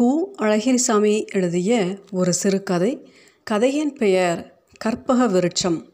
கு. அழகிரிசாமி எழுதிய ஒரு சிறுகதை கதையின் பெயர் கற்பக விருட்சம்.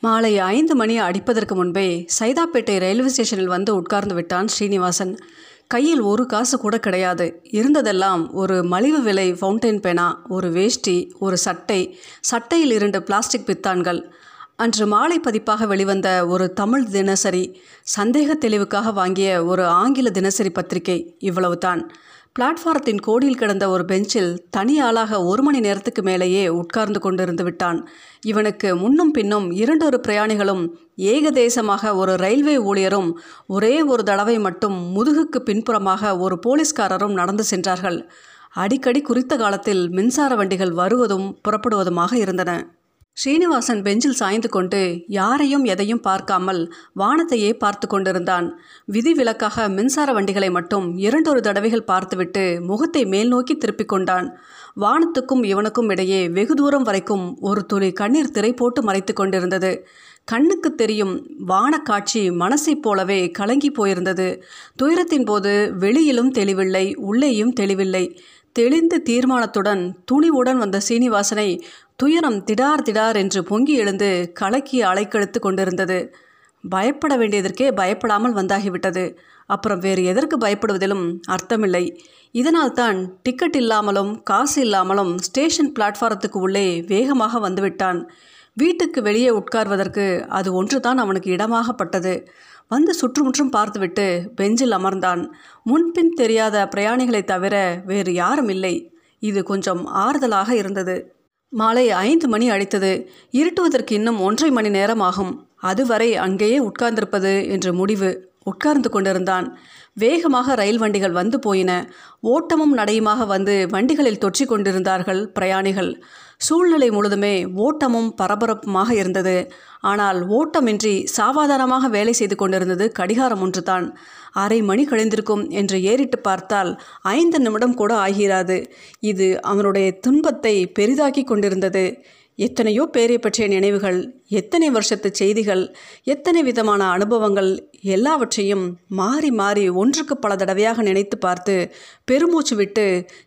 மாலை ஐந்து மணி அடிப்பதற்கு முன்பே சைதாப்பேட்டை ரயில்வே ஸ்டேஷனில் வந்து உட்கார்ந்து விட்டான் ஸ்ரீனிவாசன். கையில் ஒரு காசு கூட கிடையாது. இருந்ததெல்லாம் ஒரு மலிவு விலை ஃபவுண்டைன் பேனா ஒரு வேஷ்டி ஒரு சட்டை சட்டையில் இரண்டு பிளாஸ்டிக் பித்தான்கள். அன்று மாலை பதிப்பாக வெளிவந்த ஒரு தமிழ் தினசரி சந்தேக தெளிவுக்காக வாங்கிய ஒரு ஆங்கில தினசரி பத்திரிகை இவ்வளவுதான். பிளாட்ஃபாரத்தின் கோடியில் கிடந்த ஒரு பெஞ்சில் தனி ஆளாக ஒரு மணி நேரத்துக்கு மேலேயே உட்கார்ந்து கொண்டிருந்து விட்டான். இவனுக்கு முன்னும் பின்னும் இரண்டொரு பிரயாணிகளும் ஏகதேசமாக ஒரு ரயில்வே ஊழியரும் ஒரே ஒரு தடவை மட்டும் முதுகுக்கு பின்புறமாக ஒரு போலீஸ்காரரும் நடந்து சென்றார்கள். அடிக்கடி குறித்த காலத்தில் மின்சார வண்டிகள் வருவதும் புறப்படுவதுமாக இருந்தன. ஸ்ரீனிவாசன் பெஞ்சில் சாய்ந்து கொண்டு யாரையும் எதையும் பார்க்காமல் வானத்தையே பார்த்து கொண்டிருந்தான். விதிவிலக்காக மின்சார வண்டிகளை மட்டும் இரண்டொரு தடவைகள் பார்த்துவிட்டு முகத்தை மேல் நோக்கி திருப்பிக் கொண்டான். வானத்துக்கும் இவனுக்கும் இடையே வெகு தூரம் வரைக்கும் ஒரு துளி கண்ணீர் திரை போட்டு மறைத்து கொண்டிருந்தது. கண்ணுக்கு தெரியும் வானக்காட்சி மனசைப் போலவே கலங்கி போயிருந்தது. துயரத்தின் போது வெளியிலும் தெளிவில்லை உள்ளேயும் தெளிவில்லை. தெளிந்த தீர்மானத்துடன் துணிவுடன் வந்த சீனிவாசனை துயரம் திடார் திடார் என்று பொங்கி எழுந்து கலக்கி அலைக்கெழுத்து கொண்டிருந்தது. பயப்பட வேண்டியதற்கே பயப்படாமல் வந்தாகிவிட்டது. அப்புறம் வேறு எதற்கு பயப்படுவதிலும் அர்த்தமில்லை. இதனால்தான் டிக்கெட் இல்லாமலும் காசு இல்லாமலும் ஸ்டேஷன் பிளாட்ஃபாரத்துக்கு உள்ளே வேகமாக வந்துவிட்டான். வீட்டுக்கு வெளியே உட்கார்வதற்கு அது ஒன்றுதான் அவனுக்கு இடமாகப்பட்டது. வந்து சுற்றுமுற்றும் பார்த்துவிட்டு பெஞ்சில் அமர்ந்தான். முன்பின் தெரியாத பிரயாணிகளை தவிர வேறு யாரும் இல்லை. இது கொஞ்சம் ஆறுதலாக இருந்தது. மாலை ஐந்து மணி அடித்தது. இருட்டுவதற்கு இன்னும் ஒன்றரை மணி நேரம் ஆகும் அதுவரை அங்கேயே உட்கார்ந்திருப்பது என்று முடிவு. உட்கார்ந்து கொண்டிருந்தான். வேகமாக ரயில் வண்டிகள் வந்து போயின. ஓட்டமும் நடையுமாக வந்து வண்டிகளில் தொற்றி கொண்டிருந்தார்கள் பிரயாணிகள். சூழ்நிலை முழுதுமே ஓட்டமும் பரபரப்புமாக இருந்தது. ஆனால் ஓட்டமின்றி சாவாதானமாக வேலை செய்து கொண்டிருந்தது கடிகாரம் ஒன்றுதான். அரை மணி கழிந்திருக்கும் என்று ஏறிட்டு பார்த்தால் ஐந்து நிமிடம் கூட ஆகிறாது. இது அவனுடைய துன்பத்தை பெரிதாக்கி கொண்டிருந்தது. எத்தனையோ பேரை பற்றிய நினைவுகள். எத்தனை வருஷத்து செய்திகள் எத்தனை விதமான அனுபவங்கள் எல்லாவற்றையும் மாறி மாறி ஒன்றுக்கு பல தடவையாக நினைத்து பார்த்து பெருமூச்சு விட்டு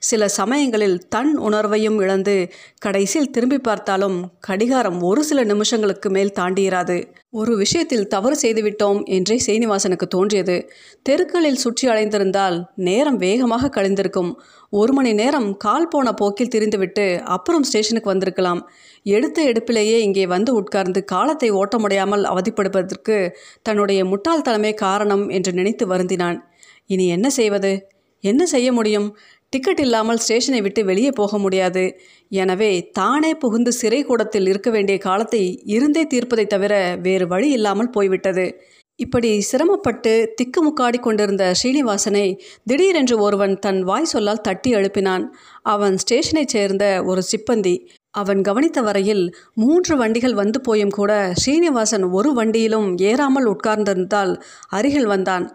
சில சமயங்களில் தன் உணர்வையும் இழந்து கடைசியில் திரும்பி பார்த்தாலும் கடிகாரம் ஒரு சில நிமிஷங்களுக்கு மேல் தாண்டியிராது. ஒரு விஷயத்தில் தவறு செய்துவிட்டோம் என்றே சீனிவாசனுக்கு தோன்றியது. தெருக்களில் சுற்றி அலைந்திருந்தால் நேரம் வேகமாக கழிந்திருக்கும். ஒரு மணி நேரம் கால் போன போக்கில் திரிந்துவிட்டு அப்புறம் ஸ்டேஷனுக்கு வந்திருக்கலாம். எடுத்த எடுப்பிலேயே இங்கே வந்து உட்கார்ந்து காலத்தை ஓட்ட முடியாமல் அவதிப்படுவதற்கு தன்னுடைய முட்டாள்தனமே காரணம் என்று நினைத்து வருந்தினான். இனி என்ன செய்வது? என்ன செய்ய முடியும்? டிக்கெட் இல்லாமல் ஸ்டேஷனை விட்டு வெளியே போக முடியாது. எனவே தானே புகுந்து சிறை கூடத்தில் இருக்க வேண்டிய காலத்தை இருந்தே தீர்ப்பதை தவிர வேறு வழி இல்லாமல் போய்விட்டது. இப்படி சிரமப்பட்டு திக்குமுக்காடி கொண்டிருந்த ஸ்ரீனிவாசனை திடீரென்று ஒருவன் தன் வாய் சொல்லால் தட்டி எழுப்பினான். அவன் ஸ்டேஷனைச் சேர்ந்த ஒரு சிப்பந்தி அவன் கவனித்த வரையில் மூன்று வண்டிகள் வந்து போயும் கூட ஸ்ரீனிவாசன் ஒரு வண்டியிலும் ஏறாமல் உட்கார்ந்திருந்தால் அருகில் வந்தான்.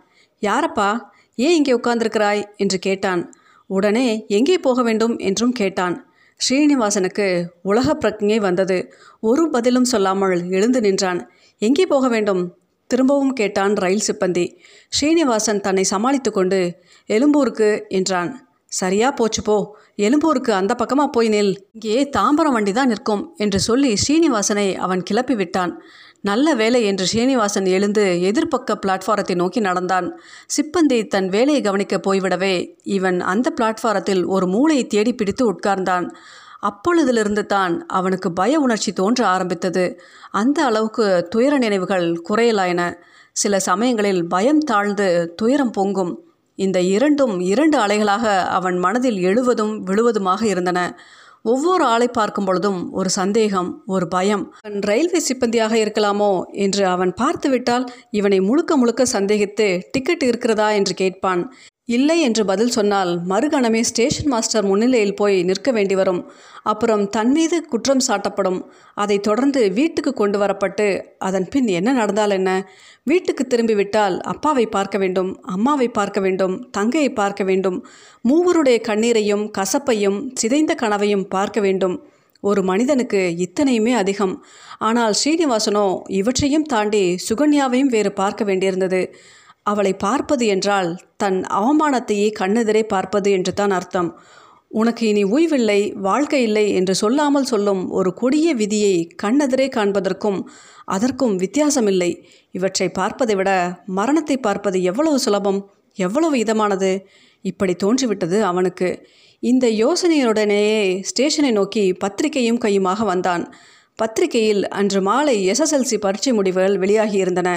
யாரப்பா? ஏன் இங்கே உட்கார்ந்திருக்கிறாய்? என்று கேட்டான். உடனே எங்கே போக வேண்டும்? என்றும் கேட்டான். ஸ்ரீனிவாசனுக்கு உலக பிரജ്ஞை வந்தது. ஒரு பதிலும் சொல்லாமல் எழுந்து நின்றான். எங்கே போக வேண்டும்? திரும்பவும் கேட்டான் ரயில் சிப்பந்தி. ஸ்ரீனிவாசன் தன்னை சமாளித்து கொண்டு எழும்பூருக்கு என்றான். சரியா போச்சு போ. எழும்பூருக்கு அந்த பக்கமாக போய் நில். இங்கே தாம்பரம் வண்டி தான் நிற்கும் என்று சொல்லி ஸ்ரீனிவாசனை அவன் கிளப்பி விட்டான் நல்ல வேலை என்று ஸ்ரீனிவாசன் எழுந்து எதிர்ப்பக்க பிளாட்ஃபாரத்தை நோக்கி நடந்தான். சிப்பந்தி தன் வேலையை கவனிக்க போய்விடவே இவன் அந்த பிளாட்ஃபாரத்தில் ஒரு மூளையை தேடி பிடித்து உட்கார்ந்தான். அப்பொழுதிலிருந்து தான் அவனுக்கு பய உணர்ச்சி தோன்ற ஆரம்பித்தது. அந்த அளவுக்கு துயர நினைவுகள் குறையலாயின. சில சமயங்களில் பயம் தாழ்ந்து துயரம் பொங்கும். இந்த இரண்டும் இரண்டு அலைகளாக அவன் மனதில் எழுவதும் விழுவதுமாக இருந்தன. ஒவ்வொரு ஆளை பார்க்கும் பொழுதும் ஒரு சந்தேகம் ஒரு பயம் அவன் ரயில்வே சிப்பந்தியாக இருக்கலாமோ? என்று அவன் பார்த்துவிட்டால் இவனை முழுக்க முழுக்க சந்தேகித்து டிக்கெட் இருக்கிறதா? என்று கேட்பான். இல்லை என்று பதில் சொன்னால் மறுகணமே ஸ்டேஷன் மாஸ்டர் முன்னிலையில் போய் நிற்க வேண்டி வரும். அப்புறம் தன் மீது குற்றம் சாட்டப்படும். அதைத் தொடர்ந்து வீட்டுக்கு கொண்டு வரப்பட்டு அதன் பின் என்ன நடந்தால் என்ன? வீட்டுக்கு திரும்பிவிட்டால் அப்பாவை பார்க்க வேண்டும் அம்மாவை பார்க்க வேண்டும் தங்கையை பார்க்க வேண்டும் மூவருடைய கண்ணீரையும் கசப்பையும் சிதைந்த கனவையும் பார்க்க வேண்டும். ஒரு மனிதனுக்கு இத்தனையுமே அதிகம். ஆனால் ஸ்ரீனிவாசனோ இவற்றையும் தாண்டி சுகன்யாவையும் வேறு பார்க்க வேண்டியிருந்தது. அவளை பார்ப்பது என்றால் தன் அவமானத்தையே கண்ணெதிரே பார்ப்பது என்று தான் அர்த்தம். உனக்கு இனி ஓய்வில்லை வாழ்க்கை இல்லை என்று சொல்லாமல் சொல்லும் ஒரு கொடிய விதியை கண்ணெதிரே காண்பதற்கும் அதற்கும் வித்தியாசமில்லை. இவற்றை பார்ப்பதை விட மரணத்தை பார்ப்பது எவ்வளவு சுலபம் எவ்வளவு இதமானது? இப்படி தோன்றிவிட்டது அவனுக்கு. இந்த யோசனையுடனேயே ஸ்டேஷனை நோக்கி பத்திரிகையும் கையுமாக வந்தான். பத்திரிகையில் அன்று மாலை எஸ்எஸ்எல்சி பரீட்சை முடிவுகள் வெளியாகியிருந்தன.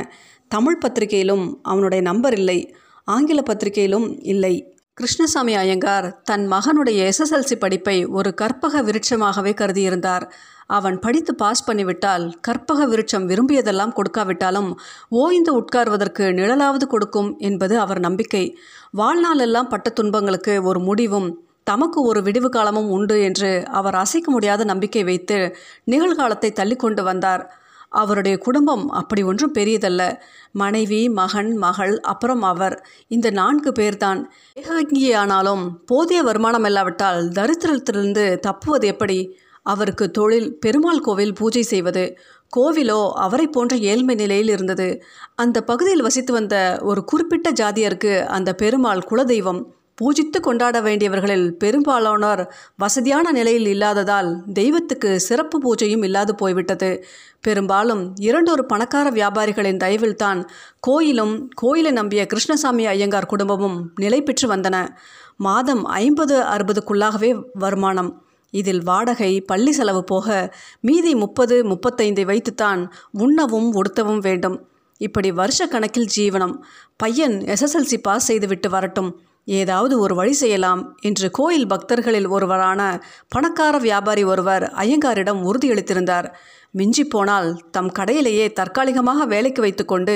தமிழ் பத்திரிகையிலும் அவனுடைய நம்பர் இல்லை. ஆங்கில பத்திரிகையிலும் இல்லை. கிருஷ்ணசாமி ஐயங்கார் தன் மகனுடைய எஸ்எஸ்எல்சி படிப்பை ஒரு கற்பக விருட்சமாகவே கருதியிருந்தார். அவன் படித்து பாஸ் பண்ணிவிட்டால் கற்பக விருட்சம் விரும்பியதெல்லாம் கொடுக்காவிட்டாலும் ஓய்ந்து உட்கார்வதற்கு நிழலாவது கொடுக்கும் என்பது அவர் நம்பிக்கை. வாழ்நாளெல்லாம் பட்ட துன்பங்களுக்கு ஒரு முடிவும் தமக்கு ஒரு விடிவு காலமும் உண்டு என்று அவர் அசைக்க முடியாத நம்பிக்கை வைத்து நிகழ்காலத்தை தள்ளிக்கொண்டு வந்தார். அவருடைய குடும்பம் அப்படி ஒன்றும் பெரியதல்ல. மனைவி மகன் மகள் அப்புறம் அவர். இந்த நான்கு பேர்தான். ஏகாங்கியானாலும் போதிய வருமானம் இல்லாவிட்டால் தரித்திரத்திலிருந்து தப்புவது எப்படி? அவருக்கு தொழில் பெருமாள் கோவில் பூஜை செய்வது. கோவிலோ அவரை போன்ற ஏழ்மை நிலையில் இருந்தது. அந்த பகுதியில் வசித்து வந்த ஒரு குறிப்பிட்ட ஜாதியருக்கு அந்த பெருமாள் குலதெய்வம். பூஜித்து கொண்டாட வேண்டியவர்களில் பெரும்பாலானோர் வசதியான நிலையில் இல்லாததால் தெய்வத்துக்கு சிறப்பு பூஜையும் இல்லாது போய்விட்டது. பெரும்பாலும் இரண்டொரு பணக்கார வியாபாரிகளின் தயவில்தான் கோயிலும் கோயிலை நம்பிய கிருஷ்ணசாமி ஐயங்கார் குடும்பமும் நிலை பெற்று வந்தன. மாதம் ஐம்பது அறுபதுக்குள்ளாகவே வருமானம். இதில் வாடகை பள்ளி செலவு போக மீதி முப்பது முப்பத்தைந்தை வைத்துத்தான் உண்ணவும் உடுத்தவும் வேண்டும். இப்படி வருஷ கணக்கில் ஜீவனம். பையன் எஸ்எஸ்எல்சி பாஸ் செய்துவிட்டு வரட்டும். ஏதாவது ஒரு வழி செய்யலாம் என்று கோயில் பக்தர்களில் ஒருவரான பணக்கார வியாபாரி ஒருவர் ஐயங்காரிடம் உறுதியளித்திருந்தார். மிஞ்சி போனால் தம் கடையிலேயே தற்காலிகமாக வேலைக்கு வைத்துக்கொண்டு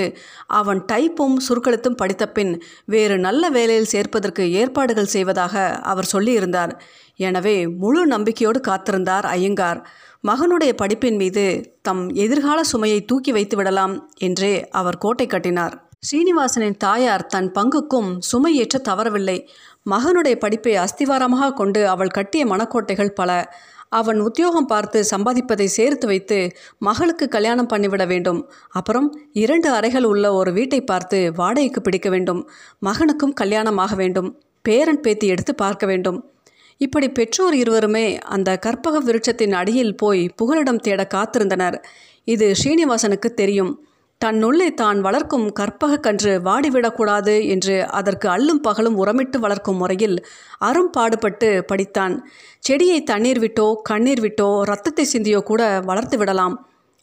அவன் டைப்பும் சுருக்கெழுத்தும் படித்த பின் வேறு நல்ல வேலையில் சேர்ப்பதற்கு ஏற்பாடுகள் செய்வதாக அவர் சொல்லியிருந்தார். எனவே முழு நம்பிக்கையோடு காத்திருந்தார் ஐயங்கார். மகனுடைய படிப்பின் மீது தம் எதிர்கால சுமையை தூக்கி வைத்து விடலாம் என்றே அவர் கோட்டை கட்டினார். ஸ்ரீனிவாசனின் தாயார் தன் பங்குக்கும் சுமை ஏற்ற தவறவில்லை. மகனுடைய படிப்பை அஸ்திவாரமாக கொண்டு அவள் கட்டிய மனக்கோட்டைகள் பல. அவன் உத்தியோகம் பார்த்து சம்பாதிப்பதை சேர்த்து வைத்து மகளுக்கு கல்யாணம் பண்ணிவிட வேண்டும். அப்புறம் இரண்டு அறைகள் உள்ள ஒரு வீட்டை பார்த்து வாடகைக்கு பிடிக்க வேண்டும். மகனுக்கும் கல்யாணம் ஆக வேண்டும். பேரன் பேத்தி எடுத்து பார்க்க வேண்டும். இப்படி பெற்றோர் இருவருமே அந்த கற்பக விருட்சத்தின் அடியில் போய் புகலிடம் தேட காத்திருந்தனர். இது ஸ்ரீனிவாசனுக்கு தெரியும். தன்னுள்ளே தான் வளர்க்கும் கற்பக கன்று வாடிவிடக்கூடாது என்று அதற்கு அல்லும் பகலும் உரமிட்டு வளர்க்கும் முறையில் அரும்பாடுபட்டு படித்தான். செடியை தண்ணீர் விட்டோ கண்ணீர் விட்டோ ரத்தத்தை சிந்தியோ கூட வளர்த்து விடலாம்.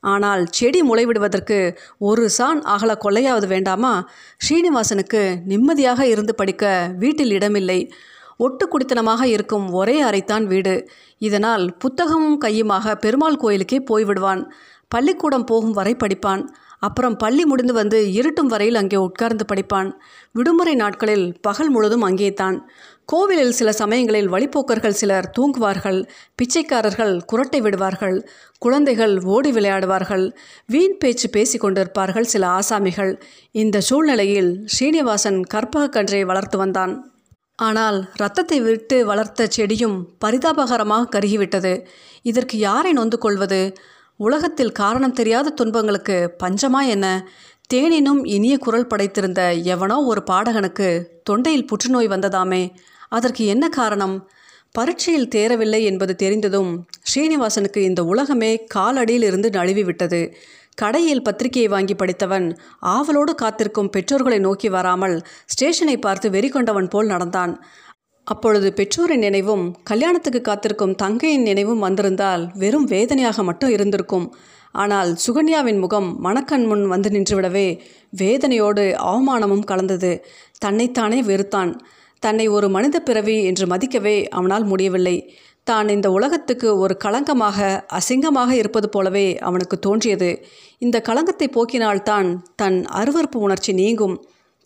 ஆனால் செடி முளைவிடுவதற்கு ஒரு சான் அகல கொள்ளையாவது வேண்டாமா? ஸ்ரீனிவாசனுக்கு நிம்மதியாக இருந்து படிக்க வீட்டில் இடமில்லை. ஒட்டு குடித்தனமாக இருக்கும் ஒரே அறைத்தான் வீடு. இதனால் புத்தகமும் கையுமாக பெருமாள் கோயிலுக்கே போய்விடுவான். பள்ளிக்கூடம் போகும் வரை படிப்பான். அப்புறம் பள்ளி முடிந்து வந்து இருட்டும் வரையில் அங்கே உட்கார்ந்து படிப்பான். விடுமுறை நாட்களில் பகல் முழுதும் அங்கேதான். கோவிலில் சில சமயங்களில் வழிப்போக்கர்கள் சிலர் தூங்குவார்கள். பிச்சைக்காரர்கள் குரட்டை விடுவார்கள். குழந்தைகள் ஓடி விளையாடுவார்கள். வீண் பேச்சு பேசி கொண்டிருப்பார்கள் சில ஆசாமிகள். இந்த சூழ்நிலையில் ஸ்ரீனிவாசன் கற்பக கன்றை வளர்த்து வந்தான். ஆனால் ரத்தத்தை விட்டு வளர்த்த செடியும் பரிதாபகரமாக கருகிவிட்டது. இதற்கு யாரை நொந்து கொள்வது? உலகத்தில் காரணம் தெரியாத துன்பங்களுக்கு பஞ்சமா என்ன? தேனினும் இனிய குரல் படைத்திருந்த எவனோ ஒரு பாடகனுக்கு தொண்டையில் புற்றுநோய் வந்ததாமே அதற்கு என்ன காரணம்? பரீட்சையில் தேரவில்லை என்பது தெரிந்ததும் ஸ்ரீனிவாசனுக்கு இந்த உலகமே காலடியில் இருந்து நழுவி விட்டது கடையில் பத்திரிகையை வாங்கி படித்தவன் ஆவலோடு காத்திருக்கும் பெற்றோர்களை நோக்கி வராமல் ஸ்டேஷனை பார்த்து வெறி கொண்டவன் போல் நடந்தான். அப்பொழுது பெற்றோரின் நினைவும் கல்யாணத்துக்கு காத்திருக்கும் தங்கையின் நினைவும் வந்திருந்தால் வெறும் வேதனையாக மட்டும் இருந்திருக்கும். ஆனால் சுகன்யாவின் முகம் மணக்கண் முன் வந்து நின்றுவிடவே வேதனையோடு அவமானமும் கலந்தது. தன்னைத்தானே வெறுத்தான். தன்னை ஒரு மனித பிறவி என்று மதிக்கவே அவனால் முடியவில்லை. தான் இந்த உலகத்துக்கு ஒரு களங்கமாக அசிங்கமாக இருப்பது போலவே அவனுக்கு தோன்றியது. இந்த களங்கத்தை போக்கினால்தான் தன் அருவறுப்பு உணர்ச்சி நீங்கும்.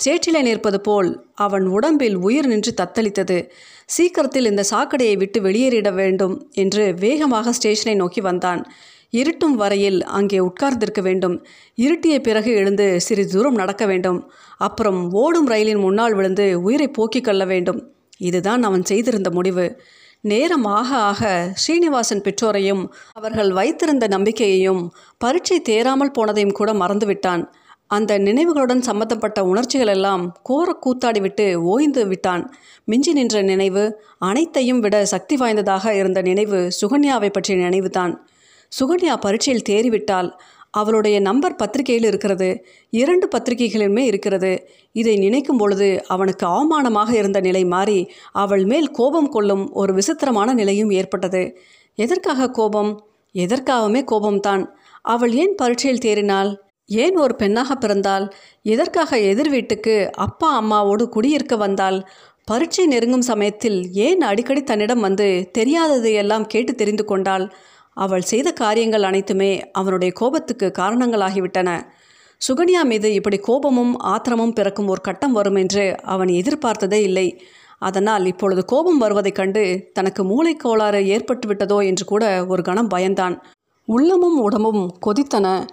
சேற்றிலே நிற்பது போல் அவன் உடம்பில் உயிர் நின்று தத்தளித்தது. சீக்கிரத்தில் இந்த சாக்கடையை விட்டு வெளியேறிட வேண்டும் என்று வேகமாக ஸ்டேஷனை நோக்கி வந்தான். இருட்டும் வரையில் அங்கே உட்கார்ந்திருக்க வேண்டும். இருட்டிய பிறகு எழுந்து சிறிது தூரம் நடக்க வேண்டும். அப்புறம் ஓடும் ரயிலின் முன்னால் விழுந்து உயிரை போக்கிக் கொள்ள வேண்டும். இதுதான் அவன் செய்திருந்த முடிவு. நேரம் ஆக ஆக ஸ்ரீனிவாசன் பெற்றோரையும் அவர்கள் வைத்திருந்த நம்பிக்கையையும் பரீட்சை தேராமல் போனதையும் கூட மறந்துவிட்டான். அந்த நினைவுகளுடன் சம்பந்தப்பட்ட உணர்ச்சிகள் எல்லாம் கோர கூத்தாடிவிட்டு ஓய்ந்து விட்டான். மிஞ்சி நின்ற நினைவு அனைத்தையும் விட சக்தி வாய்ந்ததாக இருந்த நினைவு சுகன்யாவை பற்றிய நினைவுதான். சுகன்யா பரீட்சையில் தேறிவிட்டால் அவளுடைய நம்பர் பத்திரிகையில் இருக்கிறது இரண்டு பத்திரிகைகளுமே இருக்கிறது. இதை நினைக்கும் பொழுது அவனுக்கு அவமானமாக இருந்த நிலை மாறி அவள் மேல் கோபம் கொள்ளும் ஒரு விசித்திரமான நிலையும் ஏற்பட்டது. எதற்காக கோபம்? எதற்காகவுமே கோபம்தான். அவள் ஏன் பரீட்சையில் தேறினாள் ஏன் ஒரு பெண்ணாக பிறந்தால்? எதற்காக எதிர் வீட்டுக்கு அப்பா அம்மாவோடு குடியிருக்க வந்தால்? பரீட்சை நெருங்கும் சமயத்தில் ஏன் அடிக்கடி தன்னிடம் வந்து தெரியாததையெல்லாம் கேட்டு தெரிந்து கொண்டால் அவள் செய்த காரியங்கள் அனைத்துமே அவனுடைய கோபத்துக்கு காரணங்களாகிவிட்டன. சுகன்யா மீது இப்படி கோபமும் ஆத்திரமும் பிறக்கும் ஒரு கட்டம் வரும் என்று அவன் எதிர்பார்த்ததே இல்லை. அதனால் இப்பொழுது கோபம் வருவதைக் கண்டு தனக்கு மூளைக்கோளாறு ஏற்பட்டுவிட்டதோ என்று கூட ஒரு கணம் பயந்தான். உள்ளமும் உடம்பும் கொதித்தன.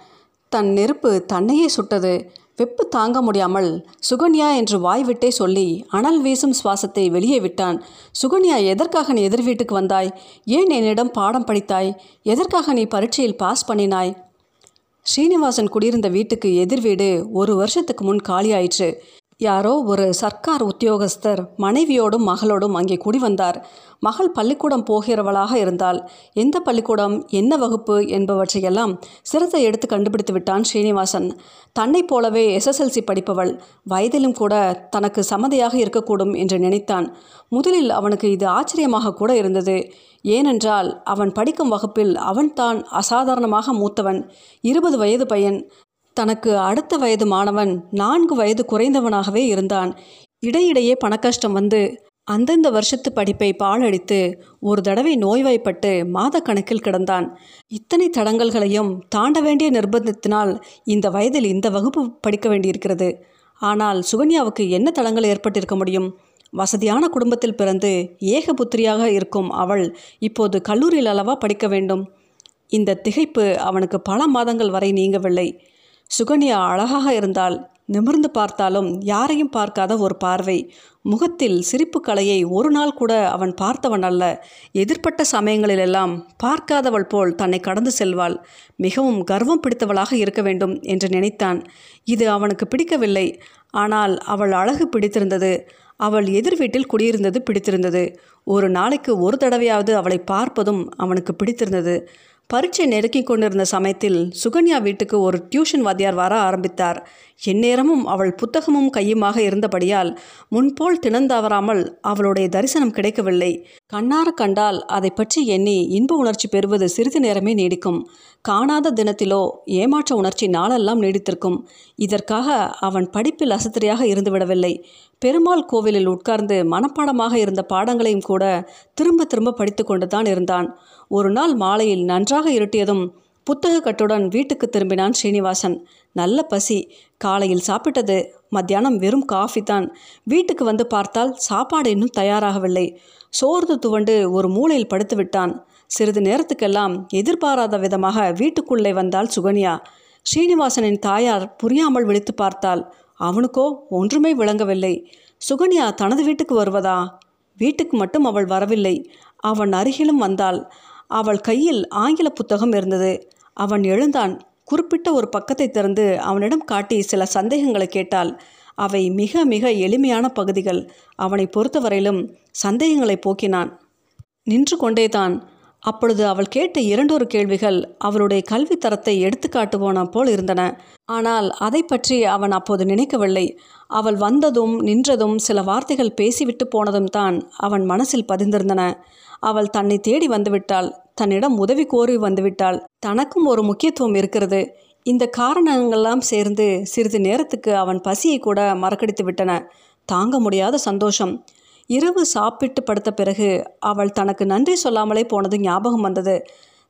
தன் நெருப்பு தன்னையே சுட்டது. வெப்பு தாங்க முடியாமல் சுகன்யா என்று வாய்விட்டே சொல்லி அனல் வீசும் சுவாசத்தை வெளியே விட்டான். சுகன்யா எதற்காக நீ எதிர் வீட்டுக்கு வந்தாய்? ஏன் என்னிடம் பாடம் படித்தாய்? எதற்காக நீ பரீட்சையில் பாஸ் பண்ணினாய்? ஸ்ரீனிவாசன் குடியிருந்த வீட்டுக்கு எதிர் வீடு ஒரு வருஷத்துக்கு முன் காலியாயிற்று. யாரோ ஒரு சர்க்கார் உத்தியோகஸ்தர் மனைவியோடும் மகளோடும் அங்கே குடி வந்தார். மகள் பள்ளிக்கூடம் போகிறவளாக இருந்தால் எந்த பள்ளிக்கூடம் என்ன வகுப்பு என்பவற்றையெல்லாம் சிரத்தை எடுத்து கண்டுபிடித்து விட்டான் ஸ்ரீனிவாசன் தன்னைப் போலவே எஸ்எஸ்எல்சி படிப்பவள். வயதிலும் கூட தனக்கு சம்மதியாக இருக்கக்கூடும் என்று நினைத்தான். முதலில் அவனுக்கு இது ஆச்சரியமாக கூட இருந்தது. ஏனென்றால் அவன் படிக்கும் வகுப்பில் அவன்தான் அசாதாரணமாக மூத்தவன். இருபது வயது பையன். தனக்கு அடுத்த வயது மாணவன் நான்கு வயது குறைந்தவனாகவே இருந்தான். இடையிடையே பணக்கஷ்டம் வந்து அந்தந்த வருஷத்து படிப்பை பாழடித்து ஒரு தடவை நோய்வாய்ப்பட்டு மாதக்கணக்கில் கிடந்தான். இத்தனை தடங்கல்களையும் தாண்ட வேண்டிய நிர்பந்தத்தினால் இந்த வயதில் இந்த வகுப்பு படிக்க வேண்டியிருக்கிறது. ஆனால் சுகன்யாவுக்கு என்ன தடங்கள் ஏற்பட்டிருக்க முடியும்? வசதியான குடும்பத்தில் பிறந்து ஏகபுத்திரியாக இருக்கும் அவள் இப்போது கல்லூரியில் அளவா படிக்க வேண்டும்? இந்த திகைப்பு அவனுக்கு பல மாதங்கள் வரை நீங்கவில்லை. சுகன்யா அழகாக இருந்தால் நிமிர்ந்து பார்த்தாலும் யாரையும் பார்க்காத ஒரு பார்வை. முகத்தில் சிரிப்பு கலையை ஒரு நாள் கூட அவன் பார்த்தவன் அல்ல. எதிர்ப்பட்ட சமயங்களிலெல்லாம் பார்க்காதவள் போல் தன்னை கடந்து செல்வாள். மிகவும் கர்வம் பிடித்தவளாக இருக்க வேண்டும் என்று நினைத்தான். இது அவனுக்கு பிடிக்கவில்லை. ஆனால் அவள் அழகு பிடித்திருந்தது. அவள் எதிர் வீட்டில் குடியிருந்தது பிடித்திருந்தது. ஒரு நாளைக்கு ஒரு தடவையாவது அவளை பார்ப்பதும் அவனுக்கு பிடித்திருந்தது. பரீட்சை நெருக்கி கொண்டிருந்த சமயத்தில் சுகன்யா வீட்டுக்கு ஒரு டியூஷன் வாத்தியார் வர ஆரம்பித்தார். எந்நேரமும் அவள் புத்தகமும் கையுமாக இருந்தபடியால் முன்போல் திணந்தவராமல் அவளுடைய தரிசனம் கிடைக்கவில்லை. கண்ணார கண்டால் அதை பற்றி எண்ணி இன்ப உணர்ச்சி பெறுவது சிறிது நேரமே நீடிக்கும். காணாத தினத்திலோ ஏமாற்ற உணர்ச்சி நாளெல்லாம் நீடித்திருக்கும். இதற்காக அவன் படிப்பில் அசத்திரியாக இருந்துவிடவில்லை. பெருமாள் கோவிலில் உட்கார்ந்து மனப்பாடமாக இருந்த பாடங்களையும் கூட திரும்ப திரும்ப படித்து கொண்டுதான் இருந்தான். ஒரு நாள் மாலையில் நன்றாக இருட்டியதும் புத்தக கட்டுடன் வீட்டுக்கு திரும்பினான் ஸ்ரீனிவாசன் நல்ல பசி. காலையில் சாப்பிட்டது. மத்தியானம் வெறும் காஃபி தான். வீட்டுக்கு வந்து பார்த்தால் சாப்பாடு இன்னும் தயாராகவில்லை. சோர்ந்து துவண்டு ஒரு மூலையில் படுத்து விட்டான். சிறிது நேரத்துக்கெல்லாம் எதிர்பாராத விதமாக வீட்டுக்குள்ளே வந்தாள் சுகன்யா. ஸ்ரீனிவாசனின் தாயார் புரியாமல் விழித்து பார்த்தாள். அவனுக்கோ ஒன்றுமே விளங்கவில்லை. சுகன்யா தனது வீட்டுக்கு வருவதா? வீட்டுக்கு மட்டும் அவள் வரவில்லை. அவன் அருகிலும் வந்தாள். அவள் கையில் ஆங்கில புத்தகம் இருந்தது. அவன் எழுந்தான். குறிப்பிட்ட ஒரு பக்கத்தை திறந்து அவனிடம் காட்டி சில சந்தேகங்களை கேட்டாள். அவை மிக மிக எளிமையான பகுதிகள். அவனை பொறுத்தவரையிலும் சந்தேகங்களை போக்கினான். நின்று கொண்டேதான். அப்பொழுது அவள் கேட்ட இரண்டொரு கேள்விகள் அவளுடைய கல்வி தரத்தை எடுத்து போல் இருந்தன. ஆனால் அதை பற்றி அவன் அப்போது நினைக்கவில்லை. அவள் வந்ததும் நின்றதும் சில வார்த்தைகள் பேசிவிட்டு போனதும் தான் அவன் மனசில் பதிந்திருந்தன. அவள் தன்னை தேடி வந்துவிட்டாள். தன்னிடம் உதவி கோரி வந்துவிட்டாள். தனக்கும் ஒரு முக்கியத்துவம் இருக்கிறது. இந்த காரணங்கள்லாம் சேர்ந்து சிறிது நேரத்துக்கு அவன் பசியை கூட மறக்கடித்து விட்டன. தாங்க முடியாத சந்தோஷம். இரவு சாப்பிட்டு படுத்த பிறகு அவள் தனக்கு நன்றி சொல்லாமலே போனது ஞாபகம் வந்தது.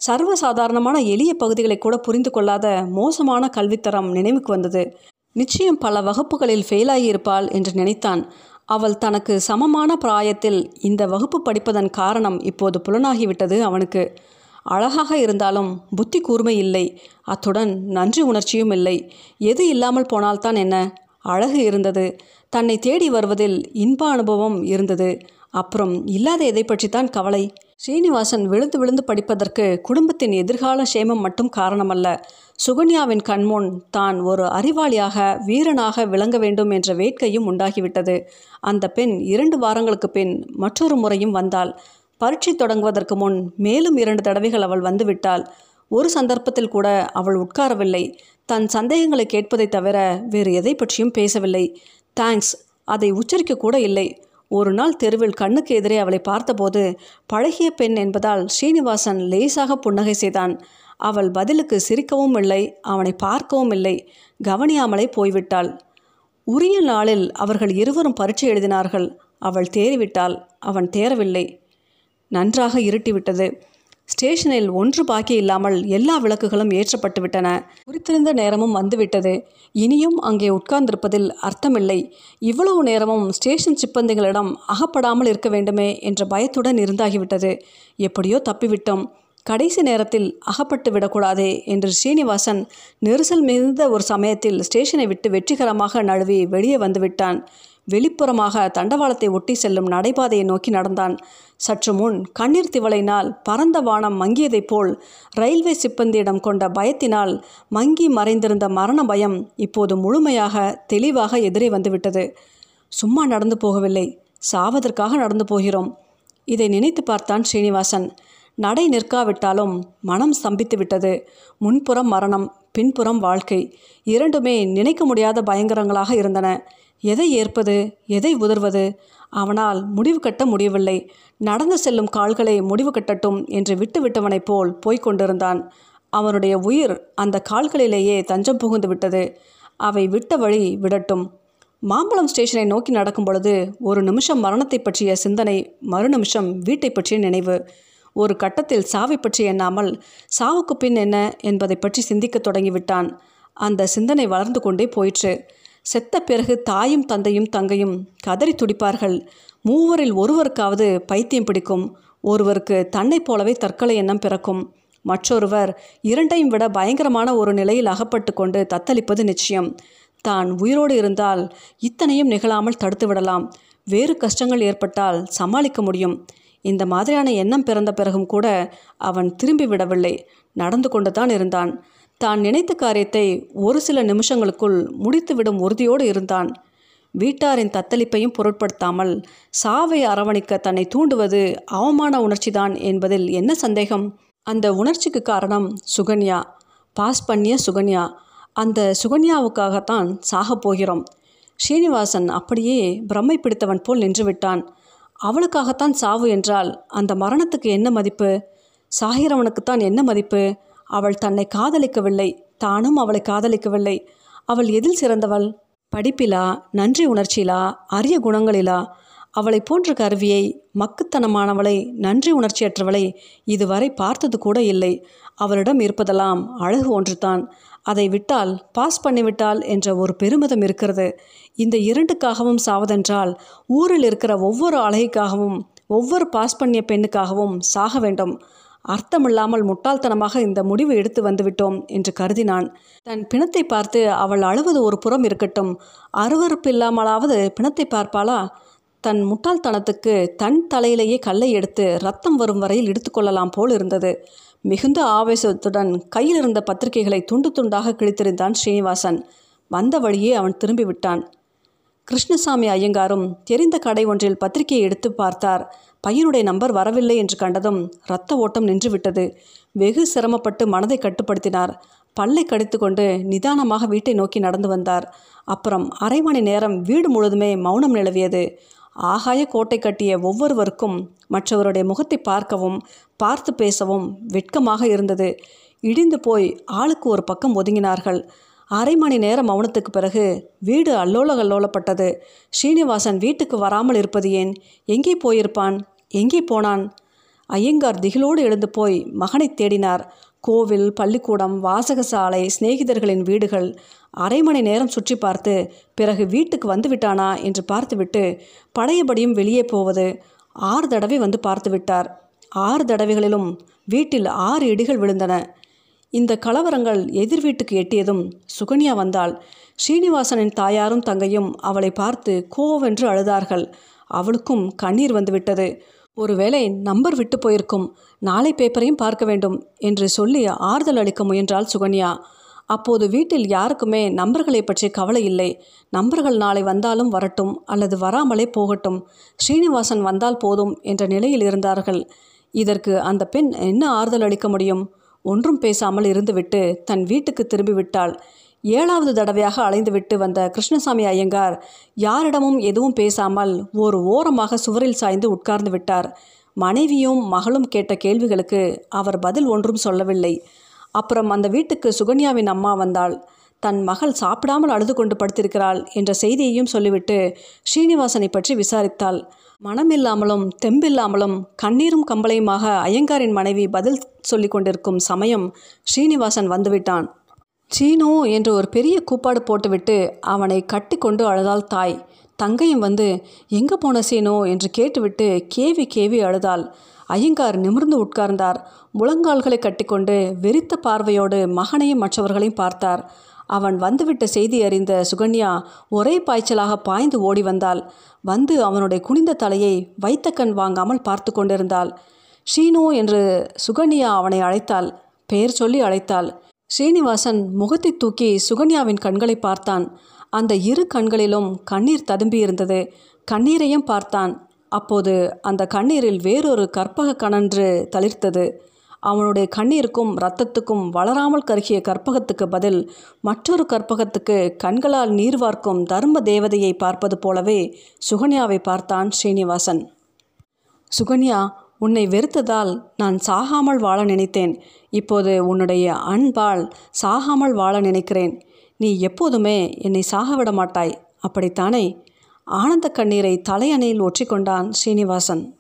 சர்வசாதாரணமான எளிய பகுதிகளை கூட புரிந்து கொள்ளாத மோசமான கல்வித்தரம் நினைவுக்கு வந்தது. நிச்சயம் பல வகுப்புகளில் ஃபெயிலாகியிருப்பாள் என்று நினைத்தான். அவள் தனக்கு சமமான பிராயத்தில் இந்த வகுப்பு படிப்பதன் காரணம் இப்போது புலனாகிவிட்டது அவனுக்கு. அழகாக இருந்தாலும் புத்தி கூர்மை இல்லை. அத்துடன் நன்றி உணர்ச்சியும் இல்லை. எது இல்லாமல் போனால்தான் என்ன? அழகு இருந்தது. தன்னை தேடி வருவதில் இன்ப அனுபவம் இருந்தது. அப்புறம் இல்லாத எதை பற்றித்தான் கவலை? ஸ்ரீனிவாசன் விழுந்து விழுந்து படிப்பதற்கு குடும்பத்தின் எதிர்கால சேமம் மட்டும் காரணமல்ல. சுகன்யாவின் கண்முன் தான் ஒரு அறிவாளியாக வீரனாக விளங்க வேண்டும் என்ற வேட்கையும் உண்டாகிவிட்டது. அந்த பெண் இரண்டு வாரங்களுக்கு பின் மற்றொரு முறையும் வந்தாள். பரீட்சை தொடங்குவதற்கு முன் மேலும் இரண்டு தடவைகள் அவள் வந்துவிட்டாள். ஒரு சந்தர்ப்பத்தில் கூட அவள் உட்காரவில்லை. தன் சந்தேகங்களை கேட்பதை தவிர வேறு எதை பற்றியும் பேசவில்லை. தேங்க்ஸ். அதை உச்சரிக்க கூட இல்லை. ஒரு நாள் தெருவில் கண்ணுக்கு எதிரே அவளை பார்த்தபோது பழகிய பெண் என்பதால் ஸ்ரீனிவாசன் லேசாக புன்னகை செய்தான். அவள் பதிலுக்கு சிரிக்கவும் இல்லை அவனை பார்க்கவும் இல்லை கவனியாமலே போய்விட்டாள். உரிய நாளில் அவர்கள் இருவரும் பரீட்சை எழுதினார்கள். அவள் தேறிவிட்டாள் அவன் தேரவில்லை நன்றாக இருட்டிவிட்டது. ஸ்டேஷனில் ஒன்று பாக்கி இல்லாமல் எல்லா விளக்குகளும் ஏற்றப்பட்டுவிட்டன குறித்திருந்த நேரமும் வந்துவிட்டது. இனியும் அங்கே உட்கார்ந்திருப்பதில் அர்த்தமில்லை. இவ்வளவு நேரமும் ஸ்டேஷன் சிப்பந்திகளிடம் அகப்படாமல் இருக்க வேண்டுமே என்ற பயத்துடன் இருந்தாகிவிட்டது. எப்படியோ தப்பிவிட்டோம். கடைசி நேரத்தில் அகப்பட்டு விடக்கூடாதே என்று ஸ்ரீனிவாசன் நெரிசல் மிகுந்த ஒரு சமயத்தில் ஸ்டேஷனை விட்டு வெற்றிகரமாக நழுவி வெளியே வந்துவிட்டான். வெளிப்புறமாக தண்டவாளத்தை ஒட்டி செல்லும் நடைபாதையை நோக்கி நடந்தான். சற்று முன் கண்ணீர் திவளையினால் பரந்த வானம் மங்கியதைப் போல் ரயில்வே சிப்பந்தியிடம் கொண்ட பயத்தினால் மங்கி மறைந்திருந்த மரண பயம் இப்போது முழுமையாக தெளிவாக எதிரே வந்துவிட்டது. சும்மா நடந்து போகவில்லை. சாவதற்காக நடந்து போகிறோம். இதை நினைத்து பார்த்தான் ஸ்ரீனிவாசன். நடை நிற்காவிட்டாலும் மனம் ஸ்தம்பித்து விட்டது. முன்புறம் மரணம் பின்புறம் வாழ்க்கை இரண்டுமே நினைக்க முடியாத பயங்கரங்களாக இருந்தன. எதை ஏற்பது எதை உதர்வது? அவனால் முடிவு கட்ட முடியவில்லை. நடந்து செல்லும் கால்களை முடிவு கட்டட்டும் என்று விட்டுவிட்டவனைப் போல் போய்க் கொண்டிருந்தான். அவனுடைய உயிர் அந்த கால்களிலேயே தஞ்சம் புகுந்து விட்டது. அவை விட்ட வழி விடட்டும். மாம்பழம் ஸ்டேஷனை நோக்கி நடக்கும் பொழுது ஒரு நிமிஷம் மரணத்தை பற்றிய சிந்தனை மறு நிமிஷம் வீட்டை பற்றிய நினைவு. ஒரு கட்டத்தில் சாவை பற்றி எண்ணாமல் சாவுக்கு பின் என்ன? என்பதை பற்றி சிந்திக்க தொடங்கிவிட்டான். அந்த சிந்தனை வளர்ந்து கொண்டே போயிற்று. செத்த பிறகு தாயும் தந்தையும் தங்கையும் கதறி துடிப்பார்கள். மூவரில் ஒருவருக்காவது பைத்தியம் பிடிக்கும். ஒருவருக்கு தன்னைப் போலவே தற்கொலை எண்ணம் பிறக்கும். மற்றொருவர் இரண்டையும் விட பயங்கரமான ஒரு நிலையில் அகப்பட்டு கொண்டு தத்தளிப்பது நிச்சயம். தான் உயிரோடு இருந்தால் இத்தனையும் நிகழாமல் தடுத்து விடலாம் வேறு கஷ்டங்கள் ஏற்பட்டால் சமாளிக்க முடியும். இந்த மாதிரியான எண்ணம் பிறந்த பிறகும் கூட அவன் திரும்பி விடவில்லை. நடந்து கொண்டு தான் இருந்தான். தான் நினைத்த காரியத்தை ஒரு சில நிமிஷங்களுக்குள் முடித்துவிடும் உறுதியோடு இருந்தான். வீட்டாரின் தத்தளிப்பையும் பொருட்படுத்தாமல் சாவை அரவணைக்க தன்னை தூண்டுவது அவமான உணர்ச்சிதான் என்பதில் என்ன சந்தேகம்? அந்த உணர்ச்சிக்கு காரணம் சுகன்யா. பாஸ் பண்ணிய சுகன்யா. அந்த சுகன்யாவுக்காகத்தான் சாகப் போகிறோம். ஸ்ரீனிவாசன் அப்படியே பிரம்மை பிடித்தவன் போல் நின்றுவிட்டான் அவளுக்காகத்தான் சாவு என்றால் அந்த மரணத்துக்கு என்ன மதிப்பு? சாகிறவனுக்குத்தான் என்ன மதிப்பு? அவள் தன்னை காதலிக்கவில்லை தானும் அவளை காதலிக்கவில்லை. அவள் எதில் சிறந்தவள்? படிப்பிலா நன்றி உணர்ச்சியிலா அரிய குணங்களிலா? அவளை போன்ற கருவியை மக்குத்தனமானவளை நன்றி உணர்ச்சியற்றவளை இதுவரை பார்த்தது கூட இல்லை. அவளிடம் இருப்பதெல்லாம் அழகு ஒன்றுதான். அதை விட்டால் பாஸ் பண்ணிவிட்டால் என்ற ஒரு பெருமிதம் இருக்கிறது. இந்த இரண்டுக்காகவும் சாவதென்றால் ஊரில் இருக்கிற ஒவ்வொரு அழகிக்காகவும் ஒவ்வொரு பாஸ் பண்ணிய பெண்ணுக்காகவும் சாக வேண்டும். அர்த்தமில்லாமல் முட்டாள்தனமாக இந்த முடிவு எடுத்து வந்துவிட்டோம் என்று கருதினான். தன் பிணத்தை பார்த்து அவள் அழுவது ஒரு புறம் இருக்கட்டும். அருவறுப்பு இல்லாமலாவது பிணத்தை பார்ப்பாளா? தன் முட்டாள்தனத்துக்கு தன் தலையிலேயே கல்லை எடுத்து ரத்தம் வரும் வரையில் எடுத்துக்கொள்ளலாம் போல் இருந்தது. மிகுந்த ஆவேசத்துடன் கையில் இருந்த பத்திரிகைகளை துண்டு துண்டாக கிழித்திருந்தான் ஸ்ரீனிவாசன். வந்த வழியே அவன் திரும்பி விட்டான் கிருஷ்ணசாமி ஐயங்காரும் தெரிந்த கடை ஒன்றில் பத்திரிகையை எடுத்து பார்த்தார். பையனுடைய நம்பர் வரவில்லை என்று கண்டதும் இரத்த ஓட்டம் நின்றுவிட்டது. வெகு சிரமப்பட்டு மனதை கட்டுப்படுத்தினார். பல்லை கடித்து கொண்டு நிதானமாக வீட்டை நோக்கி நடந்து வந்தார். அப்புறம் அரை மணி நேரம் வீடு முழுதுமே மௌனம் நிலவியது. ஆகாய கோட்டை கட்டிய ஒவ்வொருவருக்கும் மற்றவருடைய முகத்தை பார்க்கவும் பார்த்து பேசவும் வெட்கமாக இருந்தது. இடிந்து போய் ஆளுக்கு ஒரு பக்கம் ஒதுங்கினார்கள். அரை மணி நேர மௌனத்துக்கு பிறகு வீடு அல்லோல கல்லோலப்பட்டது ஸ்ரீனிவாசன் வீட்டுக்கு வராமல் இருப்பது ஏன்? எங்கே போயிருப்பான்? எங்கே போனான்? ஐயங்கார் திகிலோடு எழுந்து போய் மகனை தேடினார். கோவில் பள்ளிக்கூடம் வாசகசாலை சிநேகிதர்களின் வீடுகள் அரை மணி நேரம் சுற்றி பார்த்து பிறகு வீட்டுக்கு வந்து விட்டானா என்று பார்த்துவிட்டு பழையபடியும் வெளியே போவது ஆறு தடவை வந்து பார்த்து விட்டார். ஆறு தடவைகளிலும் வீட்டில் ஆறு இடிகள் விழுந்தன. இந்த கலவரங்கள் எதிர் வீட்டுக்கு எட்டியதும் சுகன்யா வந்தாள். ஸ்ரீனிவாசனின் தாயாரும் தங்கையும் அவளை பார்த்து கோவென்று அழுதார்கள். அவளுக்கும் கண்ணீர் வந்துவிட்டது ஒருவேளை நம்பர் விட்டு போயிருக்கும். நாளை பேப்பரையும் பார்க்க வேண்டும் என்று சொல்லி ஆறுதல் அளிக்க முயன்றாள் சுகன்யா. அப்போது வீட்டில் யாருக்குமே நம்பர்களை பற்றி கவலை இல்லை. நம்பர்கள் நாளை வந்தாலும் வரட்டும் அல்லது வராமலே போகட்டும். ஸ்ரீனிவாசன் வந்தால் போதும் என்ற நிலையில் இருந்தார்கள். இதற்கு அந்த பெண் என்ன ஆறுதல் அளிக்க முடியும்? ஒன்றும் பேசாமல் இருந்துவிட்டு தன் வீட்டுக்கு திரும்பிவிட்டாள். ஏழாவது தடவையாக அலைந்துவிட்டு வந்த கிருஷ்ணசாமி ஐயங்கார் யாரிடமும் எதுவும் பேசாமல் ஒரு ஓரமாக சுவரில் சாய்ந்து உட்கார்ந்து விட்டார். மனைவியும் மகளும் கேட்ட கேள்விகளுக்கு அவர் பதில் ஒன்றும் சொல்லவில்லை. அப்புறம் அந்த வீட்டுக்கு சுகன்யாவின் அம்மா வந்தாள். தன் மகள் சாப்பிடாமல் அழுது கொண்டு படுத்திருக்கிறாள் என்ற செய்தியையும் சொல்லிவிட்டு ஸ்ரீனிவாசனை பற்றி விசாரித்தாள். மனமில்லாமலும் தெம்பில்லாமலும் கண்ணீரும் கம்பளையுமாக ஐயங்காரின் மனைவி பதில் சொல்லிக் கொண்டிருக்கும் சமயம் ஸ்ரீனிவாசன் வந்துவிட்டான். சீனு என்று ஒரு பெரிய கூப்பாடு போட்டுவிட்டு அவனை கட்டி கொண்டு அழுதாள் தாய். தங்கையும் வந்து எங்கே போன சீனு? என்று கேட்டுவிட்டு கேவி கேவி அழுதாள். ஐயங்கார் நிமிர்ந்து உட்கார்ந்தார். முழங்கால்களை கட்டிக்கொண்டு வெறித்த பார்வையோடு மகனையும் மற்றவர்களையும் பார்த்தார். அவன் வந்துவிட்ட செய்தி அறிந்த சுகன்யா ஒரே பாய்ச்சலாக பாய்ந்து ஓடி வந்தாள். வந்து அவனுடைய குனிந்த தலையை வைத்த கண் வாங்காமல் பார்த்து கொண்டிருந்தாள். ஷீனு என்று சுகன்யா அவனை அழைத்தாள். பெயர் சொல்லி அழைத்தாள். ஸ்ரீனிவாசன் முகத்தை தூக்கி சுகன்யாவின் கண்களை பார்த்தான். அந்த இரு கண்களிலும் கண்ணீர் ததும்பி இருந்தது. கண்ணீரையும் பார்த்தான். அப்போது அந்த கண்ணீரில் வேறொரு கற்பக கணன்று தளிர்த்தது. அவனுடைய கண்ணீருக்கும் இரத்தத்துக்கும் வளராமல் கருகிய கற்பகத்துக்கு பதில் மற்றொரு கற்பகத்துக்கு கண்களால் நீர் வார்க்கும் தர்ம தேவதையை பார்ப்பது போலவே சுகன்யாவை பார்த்தான் ஸ்ரீனிவாசன். சுகன்யா உன்னை வெறுத்ததால் நான் சாகாமல் வாழ நினைத்தேன். இப்போது உன்னுடைய அன்பால் சாகாமல் வாழ நினைக்கிறேன். நீ எப்போதுமே என்னை சாக விட மாட்டாய். அப்படித்தானே? ஆனந்த கண்ணீரை தலையணையில் ஒற்றிக்கொண்டான் ஸ்ரீனிவாசன்.